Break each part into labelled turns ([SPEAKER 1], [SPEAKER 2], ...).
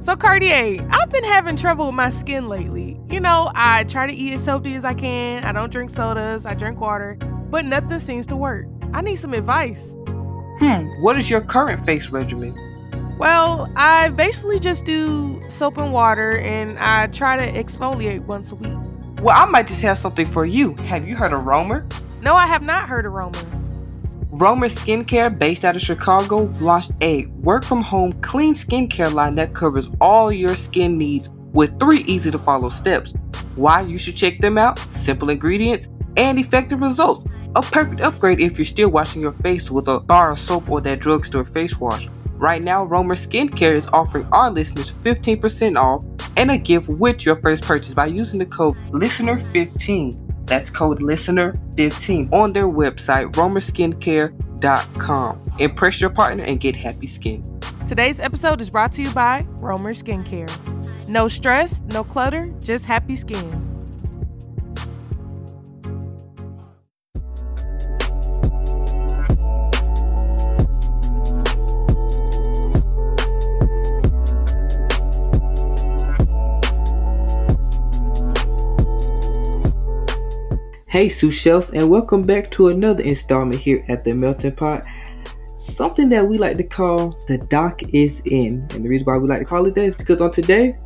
[SPEAKER 1] So, Cartier, I've been having trouble with my skin lately. You know, I try to eat as healthy as I can. I don't drink sodas, I drink water, but nothing seems to work. I need some advice.
[SPEAKER 2] Hmm, what is your current face regimen?
[SPEAKER 1] Well, I basically just do soap and water and I try to exfoliate once a week.
[SPEAKER 2] Well, I might just have something for you. Have you heard of Romer?
[SPEAKER 1] No, I have not heard of Romer.
[SPEAKER 2] Romer Skincare, based out of Chicago, launched a work from home clean skincare line that covers all your skin needs with three easy to follow steps. Why you should check them out? Simple ingredients and effective results. A perfect upgrade if you're still washing your face with a bar of soap or that drugstore face wash. Right now, Romer Skincare is offering our listeners 15% off and a gift with your first purchase by using the code LISTENER15. That's code LISTENER15 on their website, romerskincare.com. Impress your partner and get happy skin.
[SPEAKER 1] Today's episode is brought to you by Romer Skincare. No stress, no clutter, just happy skin.
[SPEAKER 2] Hey, Sous Chefs, and welcome back to another installment here at the Melting Pot. Something that we like to call the doc is in. And the reason why we like to call it that is because on today,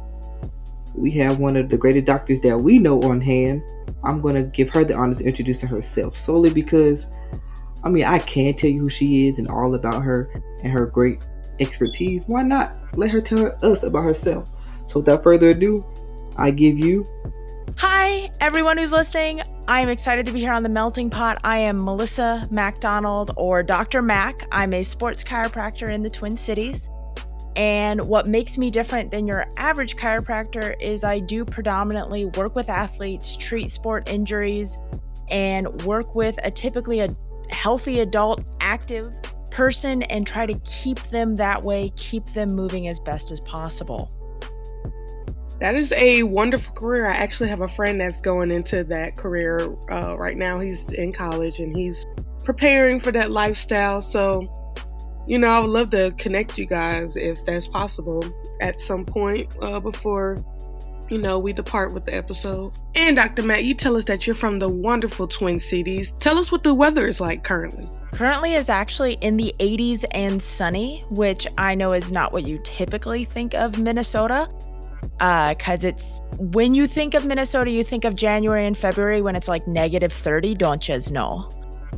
[SPEAKER 2] we have one of the greatest doctors that we know on hand. I'm going to give her the honors of introducing herself solely because, I mean, I can tell you who she is and all about her and her great expertise. Why not let her tell us about herself? So, without further ado, I give you
[SPEAKER 3] Hi, everyone who's listening. I am excited to be here on the Melting Pot. I am Melissa MacDonald or Dr. Mac. I'm a sports chiropractor in the Twin Cities. And what makes me different than your average chiropractor is I do predominantly work with athletes, treat sport injuries, and work with a typically a healthy adult, active person and try to keep them that way, keep them moving as best as possible.
[SPEAKER 1] That is a wonderful career. I actually have a friend that's going into that career uh, right now. He's in college and he's preparing for that lifestyle. So, you know, I would love to connect you guys if that's possible at some point uh, before, you know, we depart with the episode. And Dr. Mac, you tell us that you're from the wonderful Twin Cities. Tell us what the weather is like currently.
[SPEAKER 3] Currently is actually in the 80s and sunny, which I know is not what you typically think of Minnesota because uh, it's when you think of Minnesota, you think of January and February when it's like negative 30, don't you know?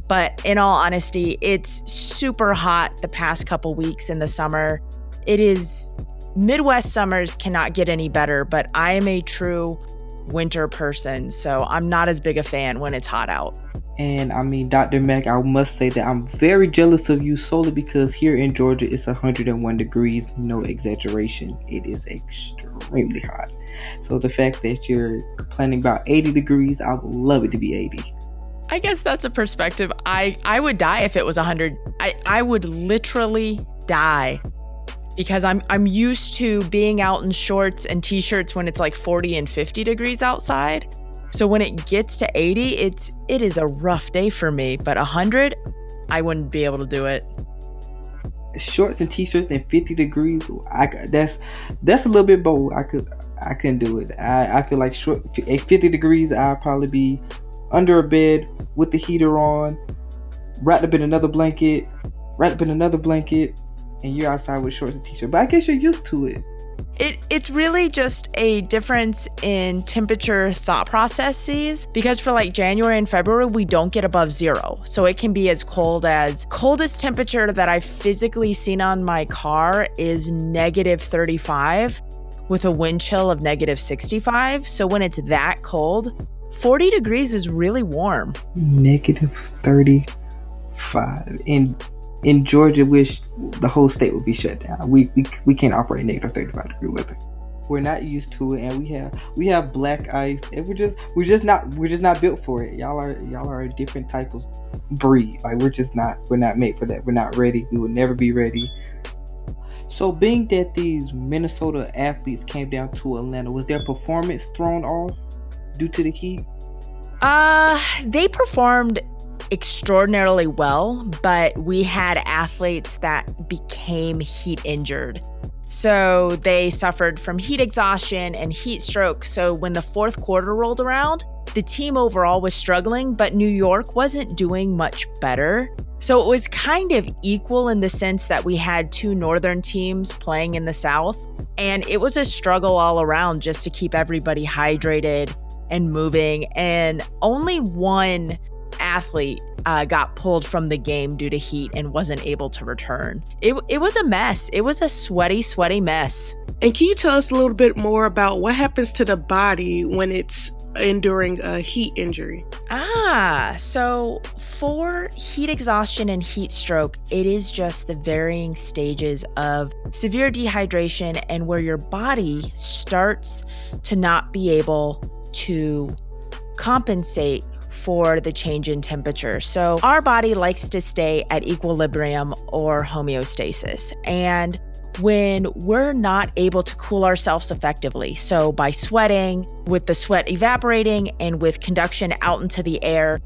[SPEAKER 3] But in all honesty, it's super hot the past couple weeks in the summer. It is Midwest summers cannot get any better, but I am a true winter person, so I'm not as big a fan when it's hot out.
[SPEAKER 2] And I mean, Dr. Mac, I must say that I'm very jealous of you solely because here in Georgia it's 101 degrees, no exaggeration. It is extremely hot. So the fact that you're complaining about 80 degrees, I would love it to be 80.
[SPEAKER 3] I guess that's a perspective. I I would die if it was 100. I I would literally die because I'm I'm used to being out in shorts and t-shirts when it's like 40 and 50 degrees outside. So when it gets to 80, it's it is a rough day for me, but 100, I wouldn't be able to do it.
[SPEAKER 2] Shorts and t-shirts and 50 degrees, I that's that's a little bit bold. I could I couldn't do it. I I feel like short at 50 degrees, I'd probably be under a bed with the heater on, wrapped up in another blanket, wrapped up in another blanket, and you're outside with shorts and t-shirt. But I guess you're used to it.
[SPEAKER 3] It, it's really just a difference in temperature thought processes because for like January and February, we don't get above zero. So it can be as cold as coldest temperature that I've physically seen on my car is negative 35 with a wind chill of negative 65. So when it's that cold, 40 degrees is really warm.
[SPEAKER 2] Negative 35. And in Georgia, wish the whole state would be shut down. We we, we can't operate negative 35 degree weather. We're not used to it, and we have we have black ice, and we're just we're just not we're just not built for it. Y'all are y'all are a different type of breed. Like we're just not we're not made for that. We're not ready. We will never be ready. So, being that these Minnesota athletes came down to Atlanta, was their performance thrown off due to the heat?
[SPEAKER 3] Uh, they performed extraordinarily well, but we had athletes that became heat injured. So they suffered from heat exhaustion and heat stroke. So when the fourth quarter rolled around, the team overall was struggling, but New York wasn't doing much better. So it was kind of equal in the sense that we had two northern teams playing in the south, and it was a struggle all around just to keep everybody hydrated and moving. And only one athlete uh, got pulled from the game due to heat and wasn't able to return. It, it was a mess. It was a sweaty, sweaty mess.
[SPEAKER 1] And can you tell us a little bit more about what happens to the body when it's enduring a heat injury?
[SPEAKER 3] Ah, so for heat exhaustion and heat stroke, it is just the varying stages of severe dehydration and where your body starts to not be able to compensate for the change in temperature. So, our body likes to stay at equilibrium or homeostasis. And when we're not able to cool ourselves effectively, so by sweating, with the sweat evaporating, and with conduction out into the air,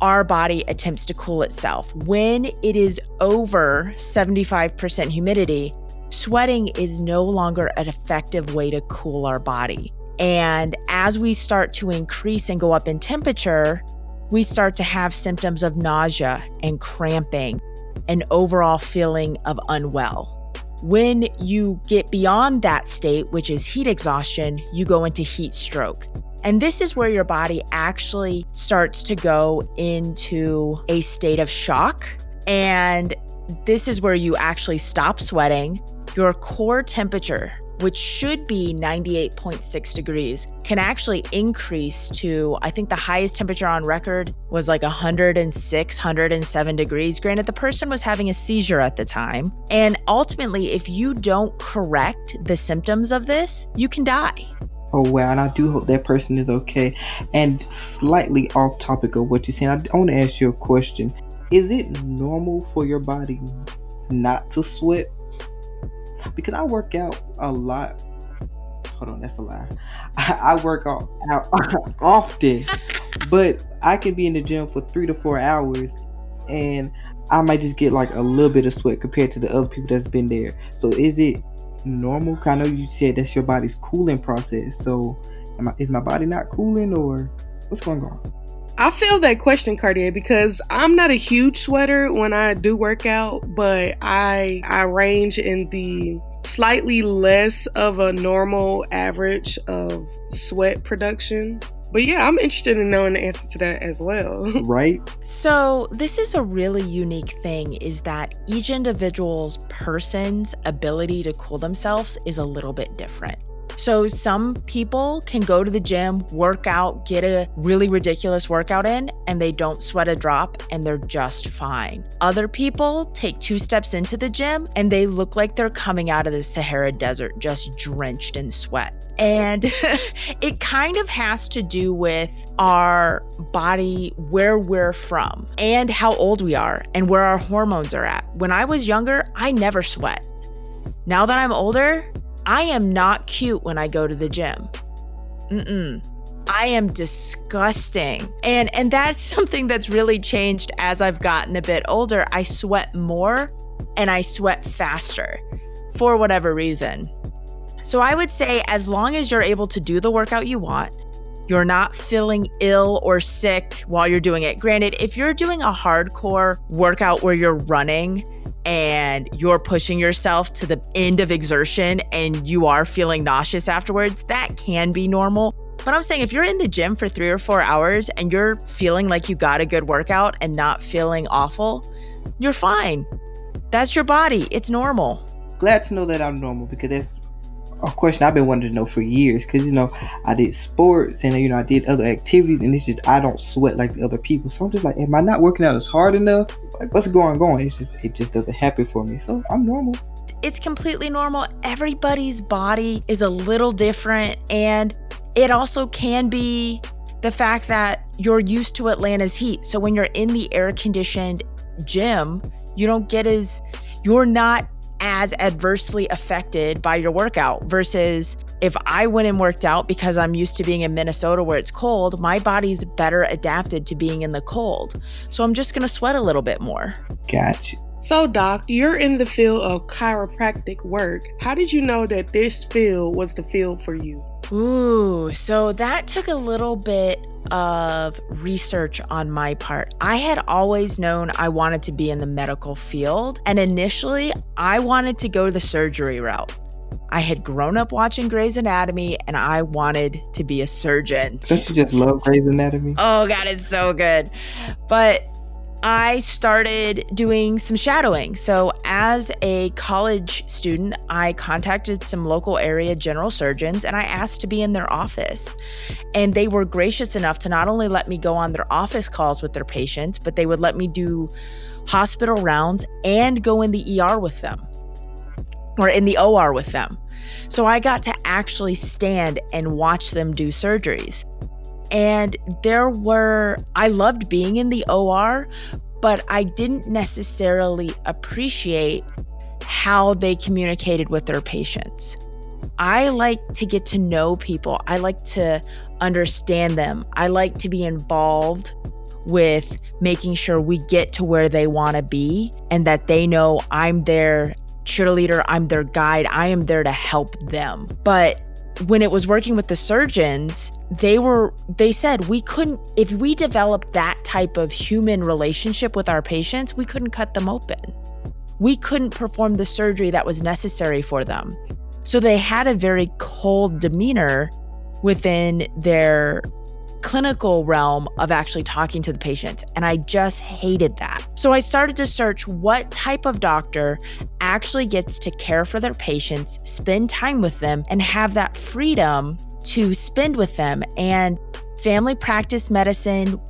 [SPEAKER 3] our body attempts to cool itself. When it is over 75% humidity, sweating is no longer an effective way to cool our body. And as we start to increase and go up in temperature, we start to have symptoms of nausea and cramping, and overall feeling of unwell. When you get beyond that state, which is heat exhaustion, you go into heat stroke. And this is where your body actually starts to go into a state of shock. And this is where you actually stop sweating. Your core temperature which should be 98.6 degrees, can actually increase to, I think the highest temperature on record was like 106, 107 degrees. Granted, the person was having a seizure at the time. And ultimately, if you don't correct the symptoms of this, you can die.
[SPEAKER 2] Oh wow, and I do hope that person is okay. And slightly off topic of what you're saying, I want to ask you a question. Is it normal for your body not to sweat because I work out a lot. Hold on, that's a lie. I, I work out, out often, but I can be in the gym for three to four hours, and I might just get like a little bit of sweat compared to the other people that's been there. So is it normal? I know you said that's your body's cooling process. So I, is my body not cooling, or what's going on?
[SPEAKER 1] I feel that question, Cartier, because I'm not a huge sweater when I do work out, but I I range in the slightly less of a normal average of sweat production. But yeah, I'm interested in knowing the answer to that as well.
[SPEAKER 2] Right?
[SPEAKER 3] So, this is a really unique thing is that each individual's person's ability to cool themselves is a little bit different. So some people can go to the gym, work out, get a really ridiculous workout in, and they don't sweat a drop and they're just fine. Other people take two steps into the gym and they look like they're coming out of the Sahara Desert, just drenched in sweat. And it kind of has to do with our body, where we're from, and how old we are, and where our hormones are at. When I was younger, I never sweat. Now that I'm older, I am not cute when I go to the gym. Mm-mm. I am disgusting. And and that's something that's really changed as I've gotten a bit older. I sweat more and I sweat faster for whatever reason. So I would say as long as you're able to do the workout you want, you're not feeling ill or sick while you're doing it. Granted, if you're doing a hardcore workout where you're running, and you're pushing yourself to the end of exertion and you are feeling nauseous afterwards, that can be normal. But I'm saying if you're in the gym for three or four hours and you're feeling like you got a good workout and not feeling awful, you're fine. That's your body. It's normal.
[SPEAKER 2] Glad to know that I'm normal because that's a question I've been wanting to know for years because you know I did sports and you know I did other activities and it's just I don't sweat like the other people. So I'm just like am I not working out as hard enough? Like what's going on? It's just it just doesn't happen for me. So I'm normal.
[SPEAKER 3] It's completely normal. Everybody's body is a little different and it also can be the fact that you're used to Atlanta's heat. So when you're in the air conditioned gym you don't get as you're not as adversely affected by your workout versus if I went and worked out because I'm used to being in Minnesota where it's cold, my body's better adapted to being in the cold. So I'm just going to sweat a little bit more.
[SPEAKER 2] Gotcha.
[SPEAKER 1] So, Doc, you're in the field of chiropractic work. How did you know that this field was the field for you?
[SPEAKER 3] Ooh, so that took a little bit of research on my part. I had always known I wanted to be in the medical field, and initially I wanted to go the surgery route. I had grown up watching Grey's Anatomy and I wanted to be a surgeon.
[SPEAKER 2] Don't you just love Grey's Anatomy?
[SPEAKER 3] Oh, God, it's so good. But I started doing some shadowing. So, as a college student, I contacted some local area general surgeons and I asked to be in their office. And they were gracious enough to not only let me go on their office calls with their patients, but they would let me do hospital rounds and go in the ER with them or in the OR with them. So, I got to actually stand and watch them do surgeries. And there were, I loved being in the OR, but I didn't necessarily appreciate how they communicated with their patients. I like to get to know people. I like to understand them. I like to be involved with making sure we get to where they want to be and that they know I'm their cheerleader, I'm their guide, I am there to help them. But when it was working with the surgeons, they were they said we couldn't if we developed that type of human relationship with our patients, we couldn't cut them open. We couldn't perform the surgery that was necessary for them. So they had a very cold demeanor within their clinical realm of actually talking to the patient. And I just hated that. So I started to search what type of doctor actually gets to care for their patients, spend time with them, and have that freedom to spend with them. And family practice medicine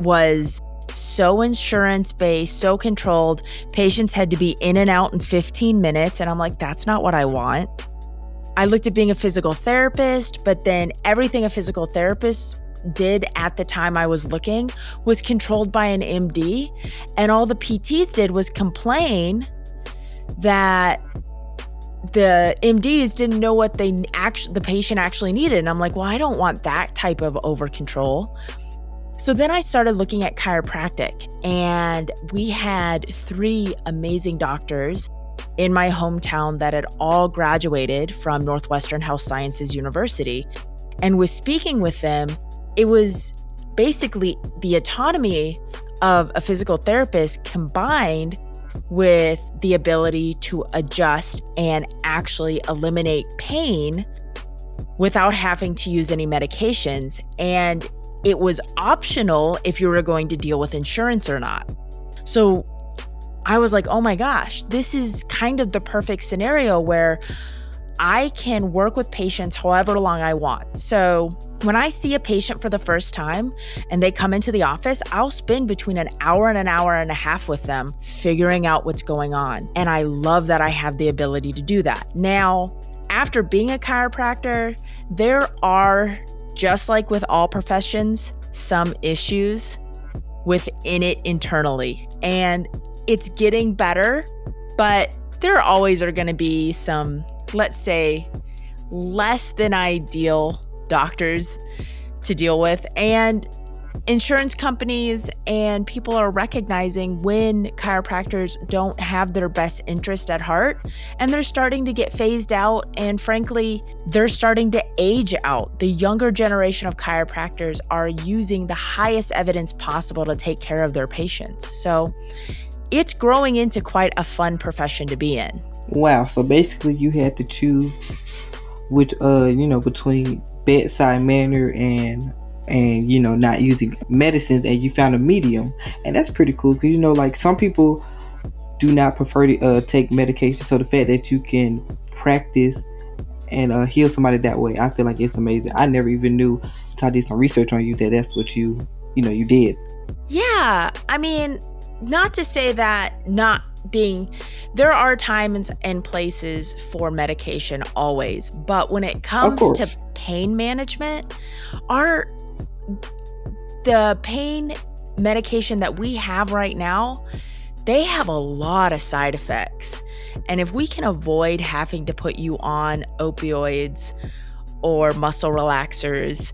[SPEAKER 3] was so insurance based, so controlled. Patients had to be in and out in 15 minutes. And I'm like, that's not what I want. I looked at being a physical therapist, but then everything a physical therapist did at the time I was looking was controlled by an MD. And all the PTs did was complain that the MDs didn't know what they actually the patient actually needed. And I'm like, well, I don't want that type of over control. So then I started looking at chiropractic, and we had three amazing doctors in my hometown that had all graduated from Northwestern Health Sciences University. And was speaking with them it was basically the autonomy of a physical therapist combined with the ability to adjust and actually eliminate pain without having to use any medications. And it was optional if you were going to deal with insurance or not. So I was like, oh my gosh, this is kind of the perfect scenario where I can work with patients however long I want. So when I see a patient for the first time and they come into the office, I'll spend between an hour and an hour and a half with them figuring out what's going on. And I love that I have the ability to do that. Now, after being a chiropractor, there are, just like with all professions, some issues within it internally. And it's getting better, but there always are going to be some let's say, less than ideal doctors to deal with. And insurance companies and people are recognizing when chiropractors don't have their best interest at heart and they're starting to get phased out. And frankly they're starting to age out. The younger generation of chiropractors are using the highest evidence possible to take care of their patients. So it's growing into quite a fun profession to be in
[SPEAKER 2] Wow. So basically, you had to choose which, uh, you know, between bedside manner and and you know not using medicines, and you found a medium, and that's pretty cool because you know, like some people do not prefer to uh, take medication. So the fact that you can practice and uh, heal somebody that way, I feel like it's amazing. I never even knew until I did some research on you that that's what you, you know, you did.
[SPEAKER 3] Yeah, I mean, not to say that not being there are times and places for medication always but when it comes to pain management our the pain medication that we have right now they have a lot of side effects. And if we can avoid having to put you on opioids or muscle relaxers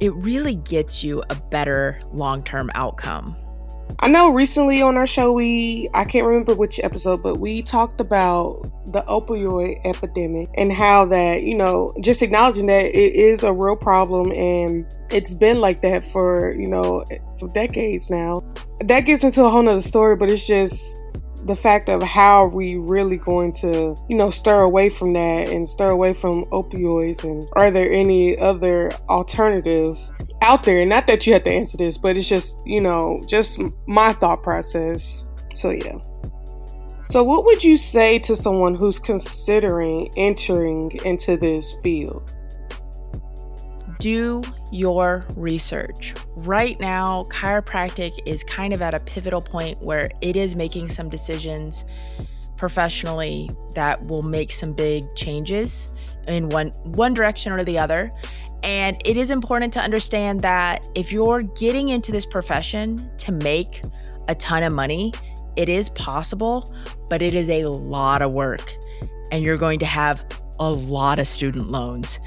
[SPEAKER 3] it really gets you a better long-term outcome
[SPEAKER 1] I know recently on our show we I can't remember which episode, but we talked about the opioid epidemic and how that, you know, just acknowledging that it is a real problem and it's been like that for, you know, some decades now. That gets into a whole nother story, but it's just the fact of how are we really going to, you know, stir away from that and stir away from opioids and are there any other alternatives out there? Not that you have to answer this, but it's just, you know, just my thought process. So yeah. So what would you say to someone who's considering entering into this field?
[SPEAKER 3] Do your research. Right now, chiropractic is kind of at a pivotal point where it is making some decisions professionally that will make some big changes in one one direction or the other. And it is important to understand that if you're getting into this profession to make a ton of money, it is possible, but it is a lot of work and you're going to have a lot of student loans.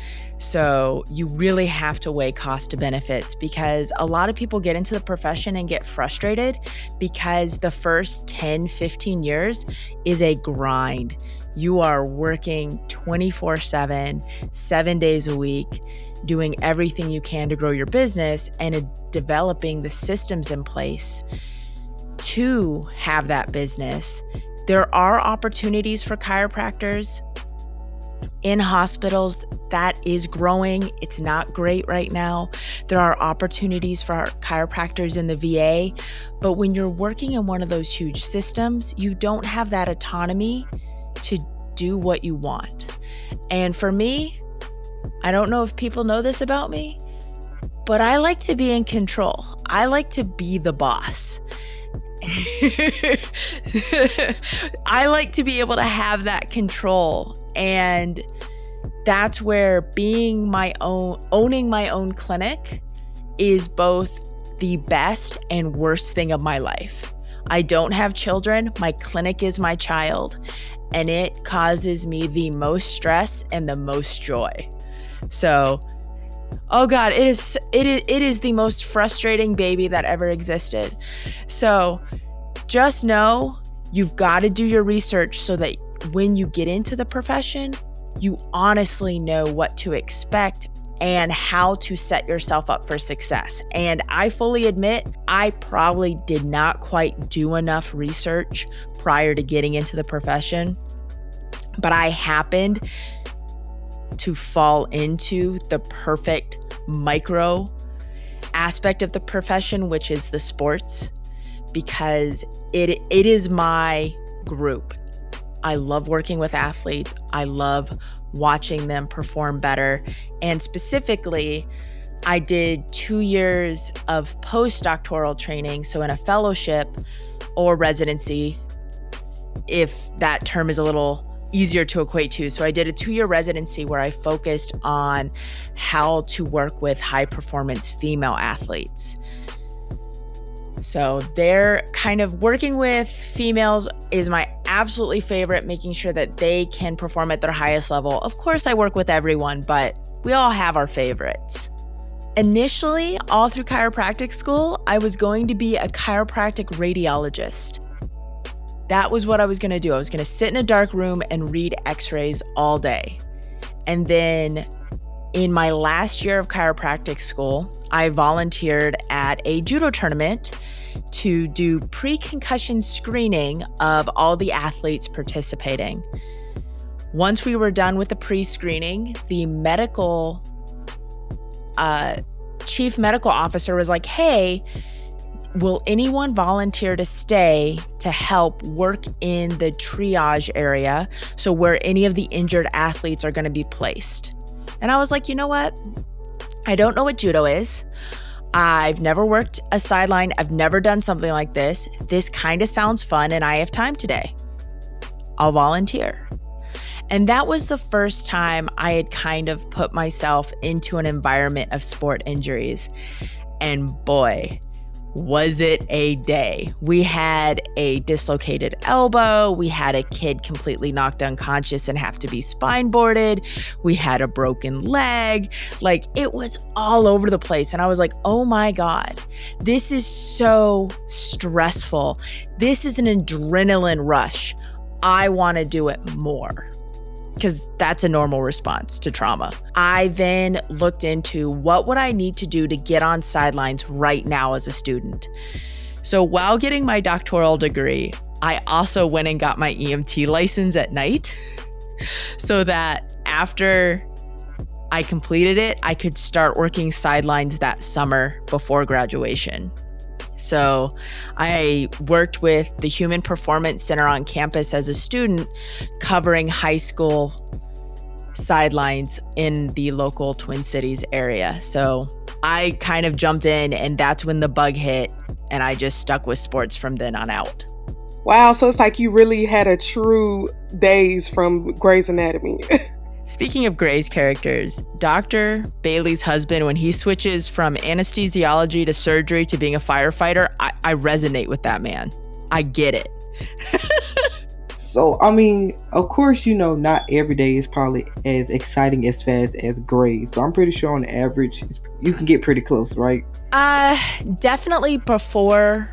[SPEAKER 3] So you really have to weigh cost to benefits because a lot of people get into the profession and get frustrated because the first 10, 15 years is a grind. You are working 24 7, seven days a week, doing everything you can to grow your business and developing the systems in place to have that business. There are opportunities for chiropractors in hospitals that is growing. It's not great right now. There are opportunities for chiropractors in the VA, but when you're working in one of those huge systems, you don't have that autonomy to do what you want. And for me, I don't know if people know this about me, but I like to be in control. I like to be the boss. I like to be able to have that control and that's where being my own, owning my own clinic is both the best and worst thing of my life. I don't have children. My clinic is my child, and it causes me the most stress and the most joy. So, oh god, it is it is it is the most frustrating baby that ever existed. So, just know you've got to do your research so that when you get into the profession, you honestly know what to expect and how to set yourself up for success. And I fully admit, I probably did not quite do enough research prior to getting into the profession, but I happened to fall into the perfect micro aspect of the profession, which is the sports, because it it is my group. I love working with athletes. I love watching them perform better. And specifically, I did two years of postdoctoral training. So, in a fellowship or residency, if that term is a little easier to equate to. So, I did a two year residency where I focused on how to work with high performance female athletes. So they're kind of working with females is my absolutely favorite, making sure that they can perform at their highest level. Of course, I work with everyone, but we all have our favorites. Initially, all through chiropractic school, I was going to be a chiropractic radiologist. That was what I was going to do. I was going to sit in a dark room and read x rays all day. And then in my last year of chiropractic school, I volunteered at a judo tournament to do pre concussion screening of all the athletes participating. Once we were done with the pre screening, the medical uh, chief medical officer was like, Hey, will anyone volunteer to stay to help work in the triage area? So, where any of the injured athletes are going to be placed. And I was like, you know what? I don't know what judo is. I've never worked a sideline. I've never done something like this. This kind of sounds fun, and I have time today. I'll volunteer. And that was the first time I had kind of put myself into an environment of sport injuries. And boy, was it a day? We had a dislocated elbow. We had a kid completely knocked unconscious and have to be spine boarded. We had a broken leg. Like it was all over the place. And I was like, oh my God, this is so stressful. This is an adrenaline rush. I want to do it more because that's a normal response to trauma. I then looked into what would I need to do to get on sidelines right now as a student. So while getting my doctoral degree, I also went and got my EMT license at night so that after I completed it, I could start working sidelines that summer before graduation. So I worked with the Human Performance Center on campus as a student, covering high school sidelines in the local Twin Cities area. So I kind of jumped in, and that's when the bug hit, and I just stuck with sports from then on out.
[SPEAKER 1] Wow, so it's like you really had a true days from Grey's Anatomy.
[SPEAKER 3] Speaking of Grey's characters, Dr. Bailey's husband, when he switches from anesthesiology to surgery to being a firefighter, I, I resonate with that man. I get it.
[SPEAKER 2] so, I mean, of course, you know, not every day is probably as exciting as fast as Grey's, but I'm pretty sure on average, you can get pretty close, right?
[SPEAKER 3] Uh, definitely before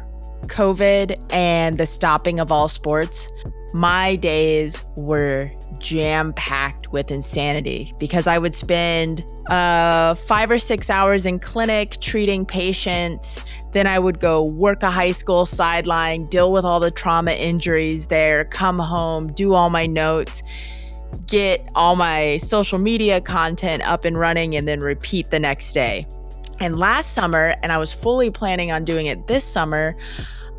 [SPEAKER 3] COVID and the stopping of all sports, my days were jam packed with insanity because I would spend uh, five or six hours in clinic treating patients. Then I would go work a high school sideline, deal with all the trauma injuries there, come home, do all my notes, get all my social media content up and running, and then repeat the next day. And last summer, and I was fully planning on doing it this summer.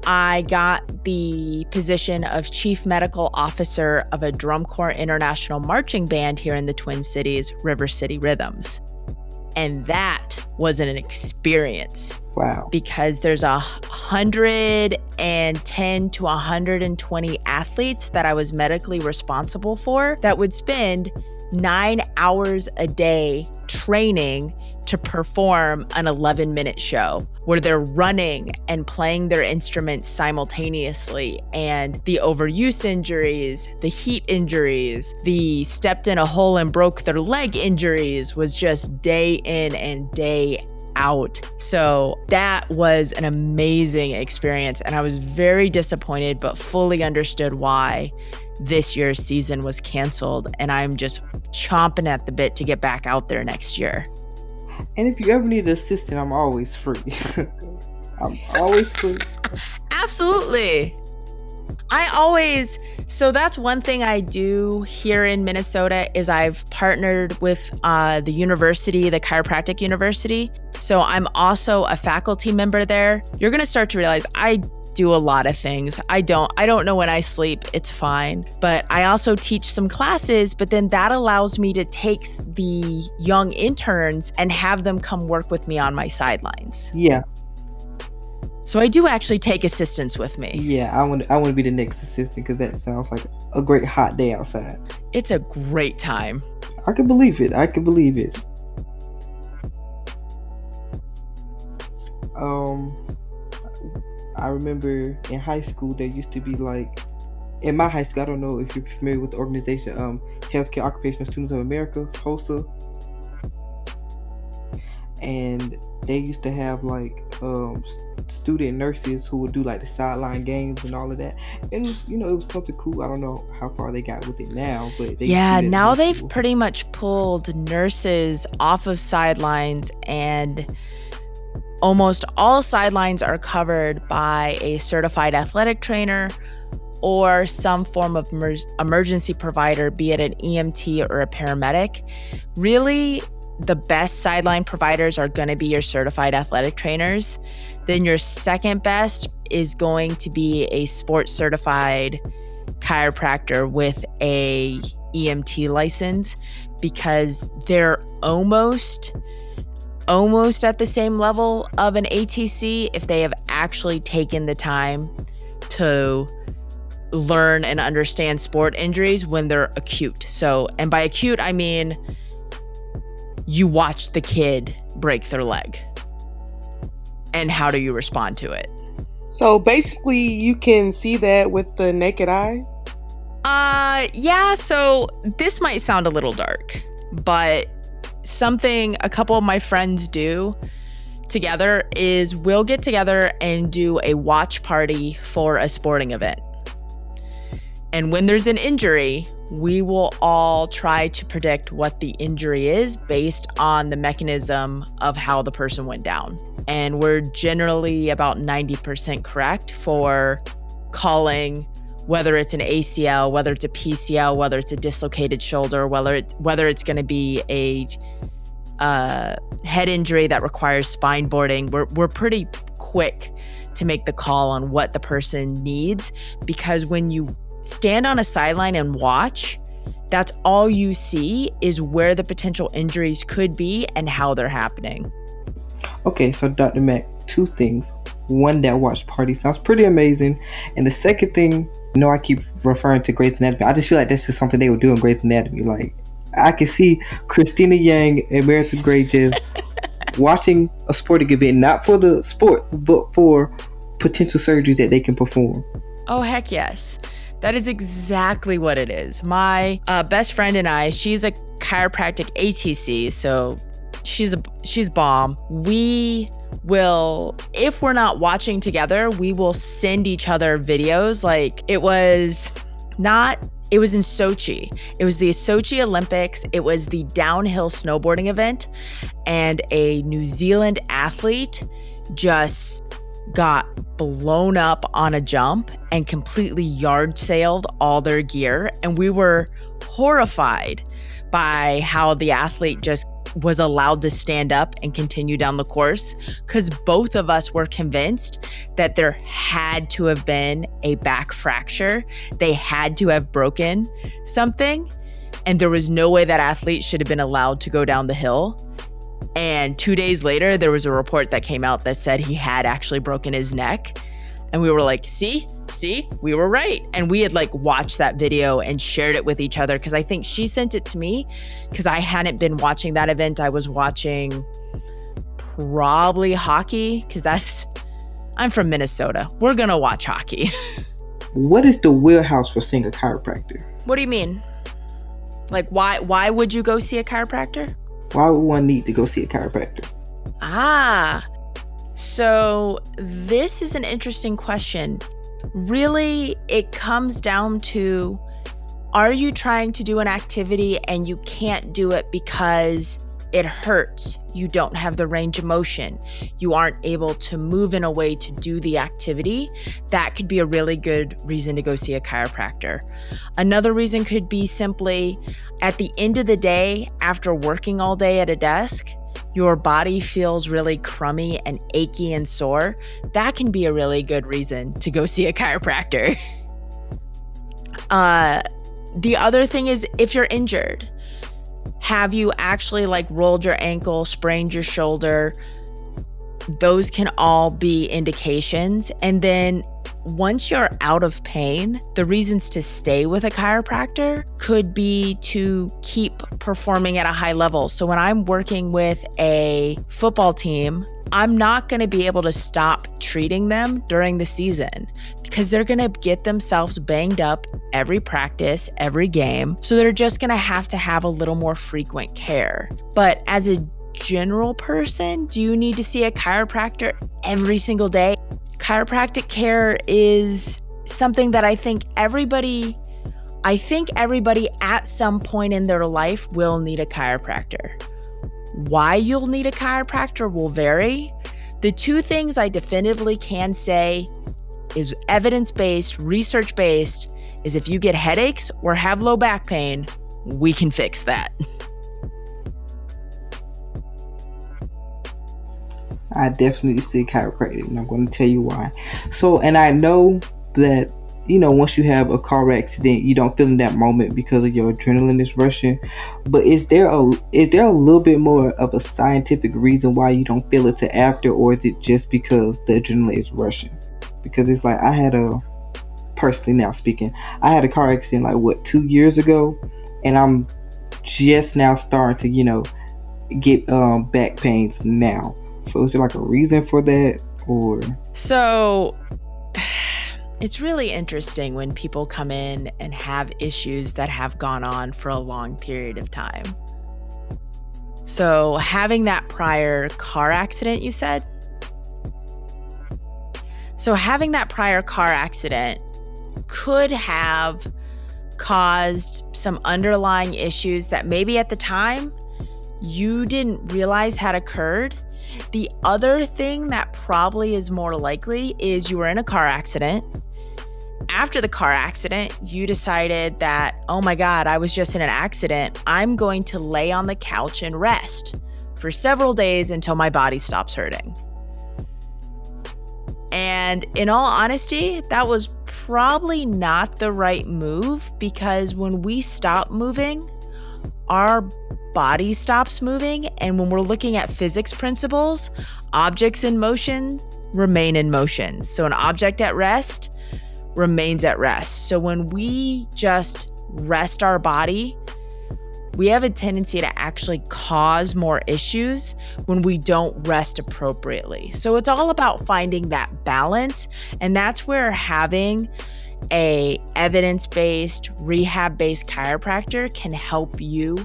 [SPEAKER 3] I got the position of chief medical officer of a drum corps international marching band here in the Twin Cities, River City Rhythms. And that was an experience.
[SPEAKER 2] Wow.
[SPEAKER 3] Because there's a 110 to 120 athletes that I was medically responsible for that would spend nine hours a day training to perform an 11 minute show where they're running and playing their instruments simultaneously. And the overuse injuries, the heat injuries, the stepped in a hole and broke their leg injuries was just day in and day out. So that was an amazing experience. And I was very disappointed, but fully understood why this year's season was canceled. And I'm just chomping at the bit to get back out there next year.
[SPEAKER 2] And if you ever need an assistant, I'm always free. I'm always free.
[SPEAKER 3] Absolutely. I always so that's one thing I do here in Minnesota is I've partnered with uh, the university, the chiropractic university. So I'm also a faculty member there. You're gonna start to realize I do a lot of things. I don't I don't know when I sleep. It's fine. But I also teach some classes, but then that allows me to take the young interns and have them come work with me on my sidelines.
[SPEAKER 2] Yeah.
[SPEAKER 3] So I do actually take assistants with me.
[SPEAKER 2] Yeah, I want I want to be the next assistant cuz that sounds like a great hot day outside.
[SPEAKER 3] It's a great time.
[SPEAKER 2] I can believe it. I can believe it. Um I remember in high school there used to be like in my high school, I don't know if you're familiar with the organization um, Healthcare Occupational Students of America, HOSA. And they used to have like um, student nurses who would do like the sideline games and all of that. And you know, it was something cool. I don't know how far they got with it now, but
[SPEAKER 3] yeah, now they've pretty much pulled nurses off of sidelines and Almost all sidelines are covered by a certified athletic trainer or some form of emer- emergency provider, be it an EMT or a paramedic. Really, the best sideline providers are going to be your certified athletic trainers. Then your second best is going to be a sports certified chiropractor with a EMT license because they're almost almost at the same level of an ATC if they have actually taken the time to learn and understand sport injuries when they're acute. So, and by acute, I mean you watch the kid break their leg. and how do you respond to it?
[SPEAKER 1] So basically, you can see that with the naked eye.
[SPEAKER 3] Uh, yeah. So this might sound a little dark, but something a couple of my friends do together is we'll get together and do a watch party for a sporting event. And when there's an injury, we will all try to predict what the injury is based on the mechanism of how the person went down. And we're generally about 90% correct for calling whether it's an ACL, whether it's a PCL, whether it's a dislocated shoulder, whether it, whether it's going to be a uh, head injury that requires spine boarding. We're we're pretty quick to make the call on what the person needs because when you stand on a sideline and watch, that's all you see is where the potential injuries could be and how they're happening.
[SPEAKER 2] Okay, so Dr. Mac, two things. One, that watch party sounds pretty amazing. And the second thing, know, I keep referring to Grey's Anatomy. I just feel like this is something they would do in Grey's Anatomy. Like, I can see Cristina Yang and Meredith Grey just watching a sporting event, not for the sport, but for potential surgeries that they can perform.
[SPEAKER 3] Oh, heck yes. That is exactly what it is. My uh, best friend and I, she's a chiropractic ATC, so she's a she's bomb. We will if we're not watching together, we will send each other videos. Like it was not it was in Sochi. It was the Sochi Olympics. It was the downhill snowboarding event and a New Zealand athlete just got blown up on a jump and completely yard sailed all their gear. And we were horrified by how the athlete just was allowed to stand up and continue down the course because both of us were convinced that there had to have been a back fracture. They had to have broken something. And there was no way that athlete should have been allowed to go down the hill. And two days later, there was a report that came out that said he had actually broken his neck. And we were like, see, see, we were right. And we had like watched that video and shared it with each other because I think she sent it to me because I hadn't been watching that event. I was watching probably hockey because that's, I'm from Minnesota. We're going to watch hockey.
[SPEAKER 2] what is the wheelhouse for seeing a chiropractor?
[SPEAKER 3] What do you mean? Like, why, why would you go see a chiropractor?
[SPEAKER 2] Why would one need to go see a chiropractor?
[SPEAKER 3] Ah, so this is an interesting question. Really, it comes down to are you trying to do an activity and you can't do it because it hurts? You don't have the range of motion. You aren't able to move in a way to do the activity. That could be a really good reason to go see a chiropractor. Another reason could be simply at the end of the day, after working all day at a desk, your body feels really crummy and achy and sore. That can be a really good reason to go see a chiropractor. Uh, the other thing is if you're injured, have you actually like rolled your ankle, sprained your shoulder? Those can all be indications. And then once you're out of pain, the reasons to stay with a chiropractor could be to keep performing at a high level. So when I'm working with a football team, I'm not going to be able to stop treating them during the season because they're going to get themselves banged up every practice, every game. So they're just going to have to have a little more frequent care. But as a general person, do you need to see a chiropractor every single day? Chiropractic care is something that I think everybody I think everybody at some point in their life will need a chiropractor. Why you'll need a chiropractor will vary. The two things I definitively can say is evidence based, research based, is if you get headaches or have low back pain, we can fix that.
[SPEAKER 2] I definitely see chiropractic, and I'm going to tell you why. So, and I know that you know once you have a car accident, you don't feel in that moment because of your adrenaline is rushing. But is there a is there a little bit more of a scientific reason why you don't feel it to after, or is it just because the adrenaline is rushing? Because it's like I had a personally now speaking, I had a car accident like what two years ago, and I'm just now starting to you know get um, back pains now So is there like a reason for that or
[SPEAKER 3] So it's really interesting when people come in and have issues that have gone on for a long period of time. So, having that prior car accident, you said? So, having that prior car accident could have caused some underlying issues that maybe at the time you didn't realize had occurred. The other thing that probably is more likely is you were in a car accident after the car accident, you decided that, oh my God, I was just in an accident. I'm going to lay on the couch and rest for several days until my body stops hurting. And in all honesty, that was probably not the right move because when we stop moving, our body stops moving. And when we're looking at physics principles, objects in motion remain in motion. So an object at rest remains at rest. So when we just rest our body, we have a tendency to actually cause more issues when we don't rest appropriately. So it's all about finding that balance and that's where having a evidence-based rehab-based chiropractor can help you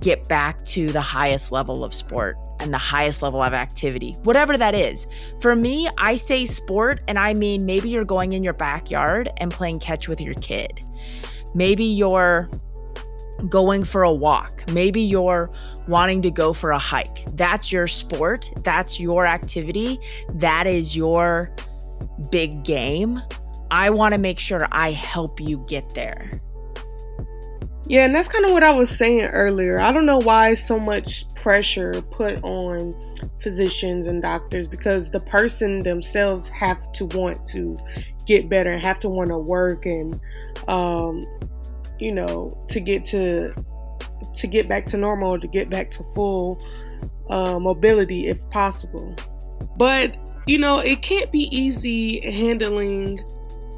[SPEAKER 3] get back to the highest level of sport and the highest level of activity, whatever that is. For me, I say sport, and I mean maybe you're going in your backyard and playing catch with your kid. Maybe you're going for a walk. Maybe you're wanting to go for a hike. That's your sport. That's your activity. That is your big game. I want to make sure I help you get there.
[SPEAKER 1] Yeah, and that's kind of what I was saying earlier. I don't know why so much pressure put on physicians and doctors because the person themselves have to want to get better and have to want to work and um, you know to get to to get back to normal to get back to full uh, mobility if possible. But you know it can't be easy handling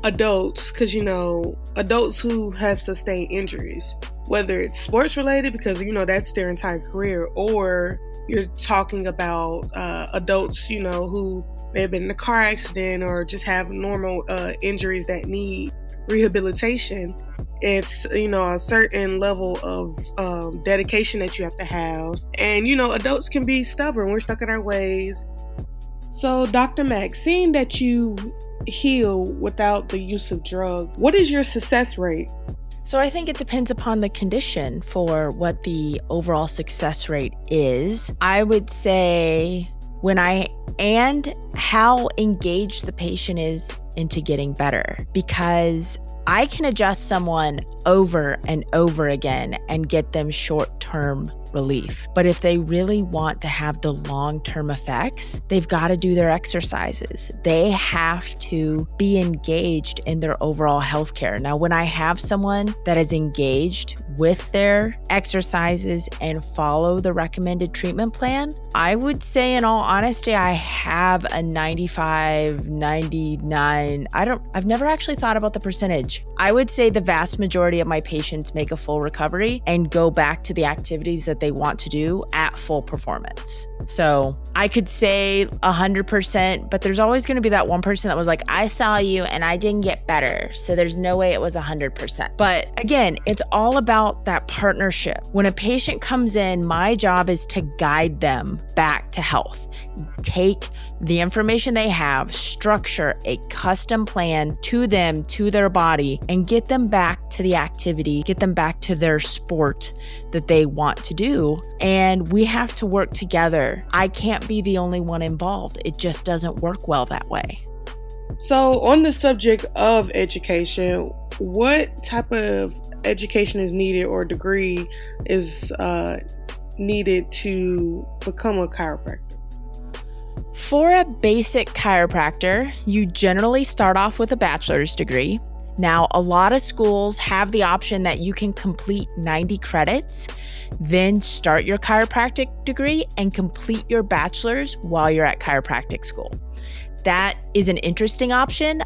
[SPEAKER 1] adults because you know adults who have sustained injuries whether it's sports related because you know that's their entire career or you're talking about uh, adults you know who may have been in a car accident or just have normal uh, injuries that need rehabilitation. It's you know a certain level of um, dedication that you have to have. And you know adults can be stubborn. We're stuck in our ways so dr Mac seeing that you heal without the use of drugs. What is your success rate?
[SPEAKER 3] So I think it depends upon the condition for what the overall success rate is. I would say when I and how engaged the patient is into getting better because I can adjust someone over and over again and get them short term relief. But if they really want to have the long term effects, they've got to do their exercises. They have to be engaged in their overall health care. Now, when I have someone that is engaged with their exercises and follow the recommended treatment plan, I would say, in all honesty, I have a 95, 99. I don't, I've never actually thought about the percentage. I would say the vast majority of my patients make a full recovery and go back to the activities that they want to do at full performance. So I could say 100%, but there's always going to be that one person that was like, I saw you and I didn't get better. So there's no way it was 100%. But again, it's all about that partnership. When a patient comes in, my job is to guide them back to health. Take the information they have, structure a custom plan to them, to their body, and get them back to the activity, get them back to their sport that they want to do. And we have to work together. I can't be the only one involved, it just doesn't work well that way.
[SPEAKER 1] So, on the subject of education, what type of education is needed or degree is uh, needed to become a chiropractor?
[SPEAKER 3] For a basic chiropractor, you generally start off with a bachelor's degree. Now, a lot of schools have the option that you can complete 90 credits, then start your chiropractic degree and complete your bachelor's while you're at chiropractic school. That is an interesting option.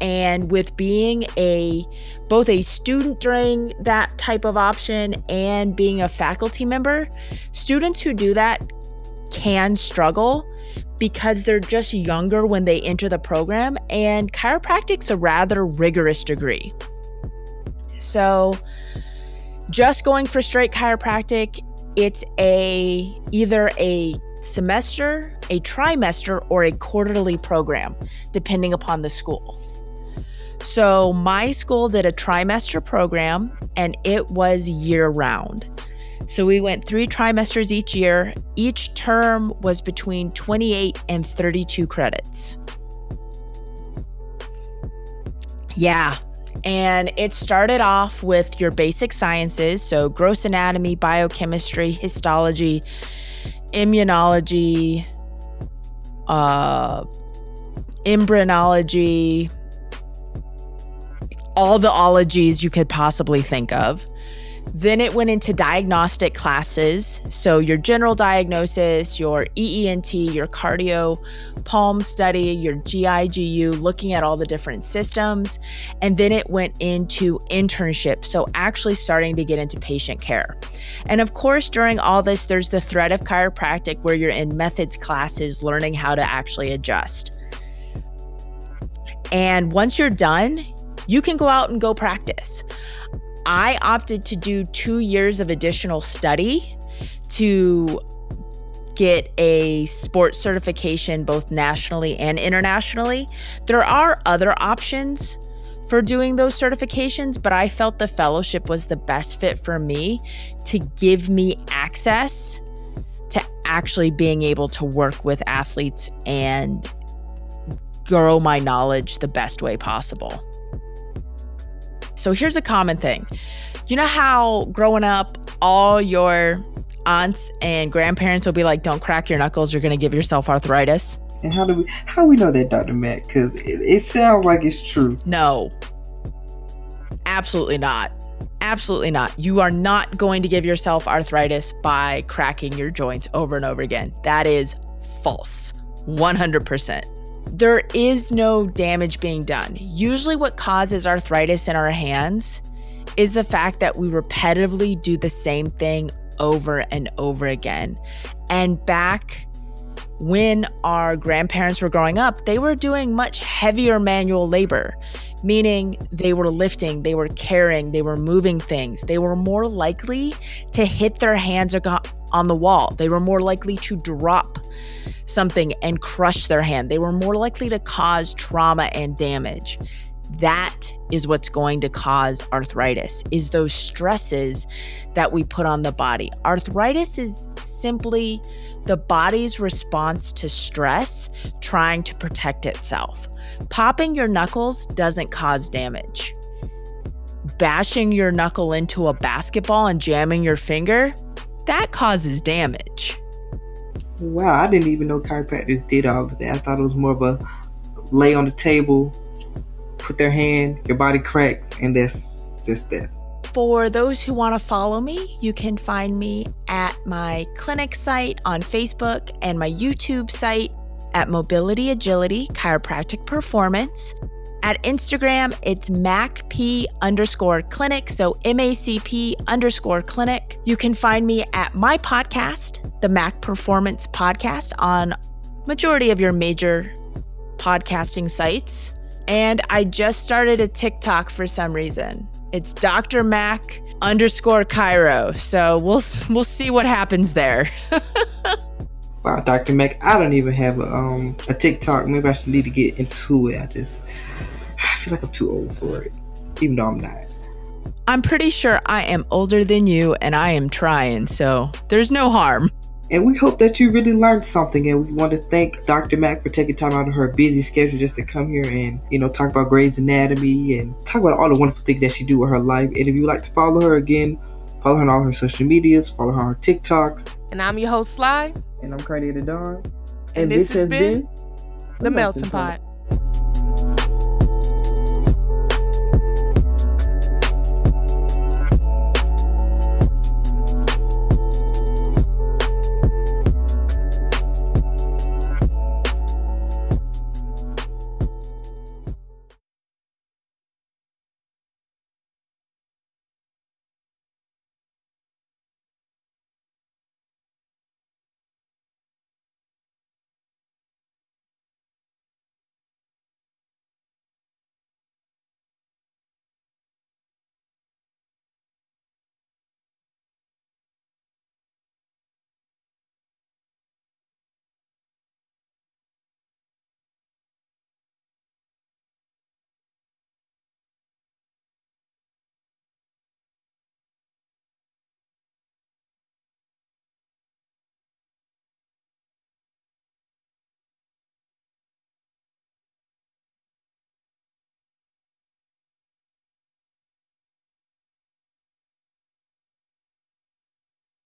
[SPEAKER 3] And with being a both a student during that type of option and being a faculty member, students who do that can struggle because they're just younger when they enter the program, and chiropractic's a rather rigorous degree. So, just going for straight chiropractic, it's a either a semester, a trimester, or a quarterly program, depending upon the school. So, my school did a trimester program and it was year round. So, we went three trimesters each year. Each term was between 28 and 32 credits. Yeah. And it started off with your basic sciences, so gross anatomy, biochemistry, histology, immunology, uh, embryology, all the ologies you could possibly think of. Then it went into diagnostic classes. So, your general diagnosis, your EENT, your cardio palm study, your GIGU, looking at all the different systems. And then it went into internship. So, actually starting to get into patient care. And of course, during all this, there's the thread of chiropractic where you're in methods classes learning how to actually adjust. And once you're done, you can go out and go practice. I opted to do two years of additional study to get a sports certification both nationally and internationally. There are other options for doing those certifications, but I felt the fellowship was the best fit for me to give me access to actually being able to work with athletes and grow my knowledge the best way possible. So here's a common thing. You know how growing up, all your aunts and grandparents will be like, "Don't crack your knuckles. You're going to give yourself arthritis."
[SPEAKER 2] And how do we how we know that, Dr. Mac? Because it, it sounds like it's true.
[SPEAKER 3] No, absolutely not. Absolutely not. You are not going to give yourself arthritis by cracking your joints over and over again. That is false. 100% there is no damage being done. Usually, what causes arthritis in our hands is the fact that we repetitively do the same thing over and over again. And back when our grandparents were growing up, they were doing much heavier manual labor, meaning they were lifting, they were carrying, they were moving things. They were more likely to hit their hands on the wall, they were more likely to drop something and crush their hand. They were more likely to cause trauma and damage. That is what's going to cause arthritis is those stresses that we put on the body. Arthritis is simply the body's response to stress trying to protect itself. Popping your knuckles doesn't cause damage. Bashing your knuckle into a basketball and jamming your finger, that causes damage.
[SPEAKER 2] Wow, I didn't even know chiropractors did all of that. I thought it was more of a lay on the table, put their hand, your body cracks, and that's just that.
[SPEAKER 3] For those who want to follow me, you can find me at my clinic site on Facebook and my YouTube site at Mobility Agility Chiropractic Performance. At Instagram, it's MacP underscore clinic, so MACP underscore clinic. You can find me at my podcast, the Mac Performance Podcast, on majority of your major podcasting sites. And I just started a TikTok for some reason. It's Dr. Mac underscore chiro. So we'll we'll see what happens there.
[SPEAKER 2] wow, Dr. Mac, I don't even have a, um, a TikTok. Maybe I should need to get into it. I just I feel like I'm too old for it, even though I'm not.
[SPEAKER 3] I'm pretty sure I am older than you and I am trying, so there's no harm.
[SPEAKER 2] And we hope that you really learned something. And we want to thank Dr. Mac for taking time out of her busy schedule just to come here and, you know, talk about Grey's Anatomy and talk about all the wonderful things that she do with her life. And if you would like to follow her again, follow her on all her social medias, follow her on TikToks.
[SPEAKER 1] And I'm your host, Sly.
[SPEAKER 2] And I'm Cardi the Dawn.
[SPEAKER 1] And, and this, this, has been, been The, Melting, Melting Pot. Pot.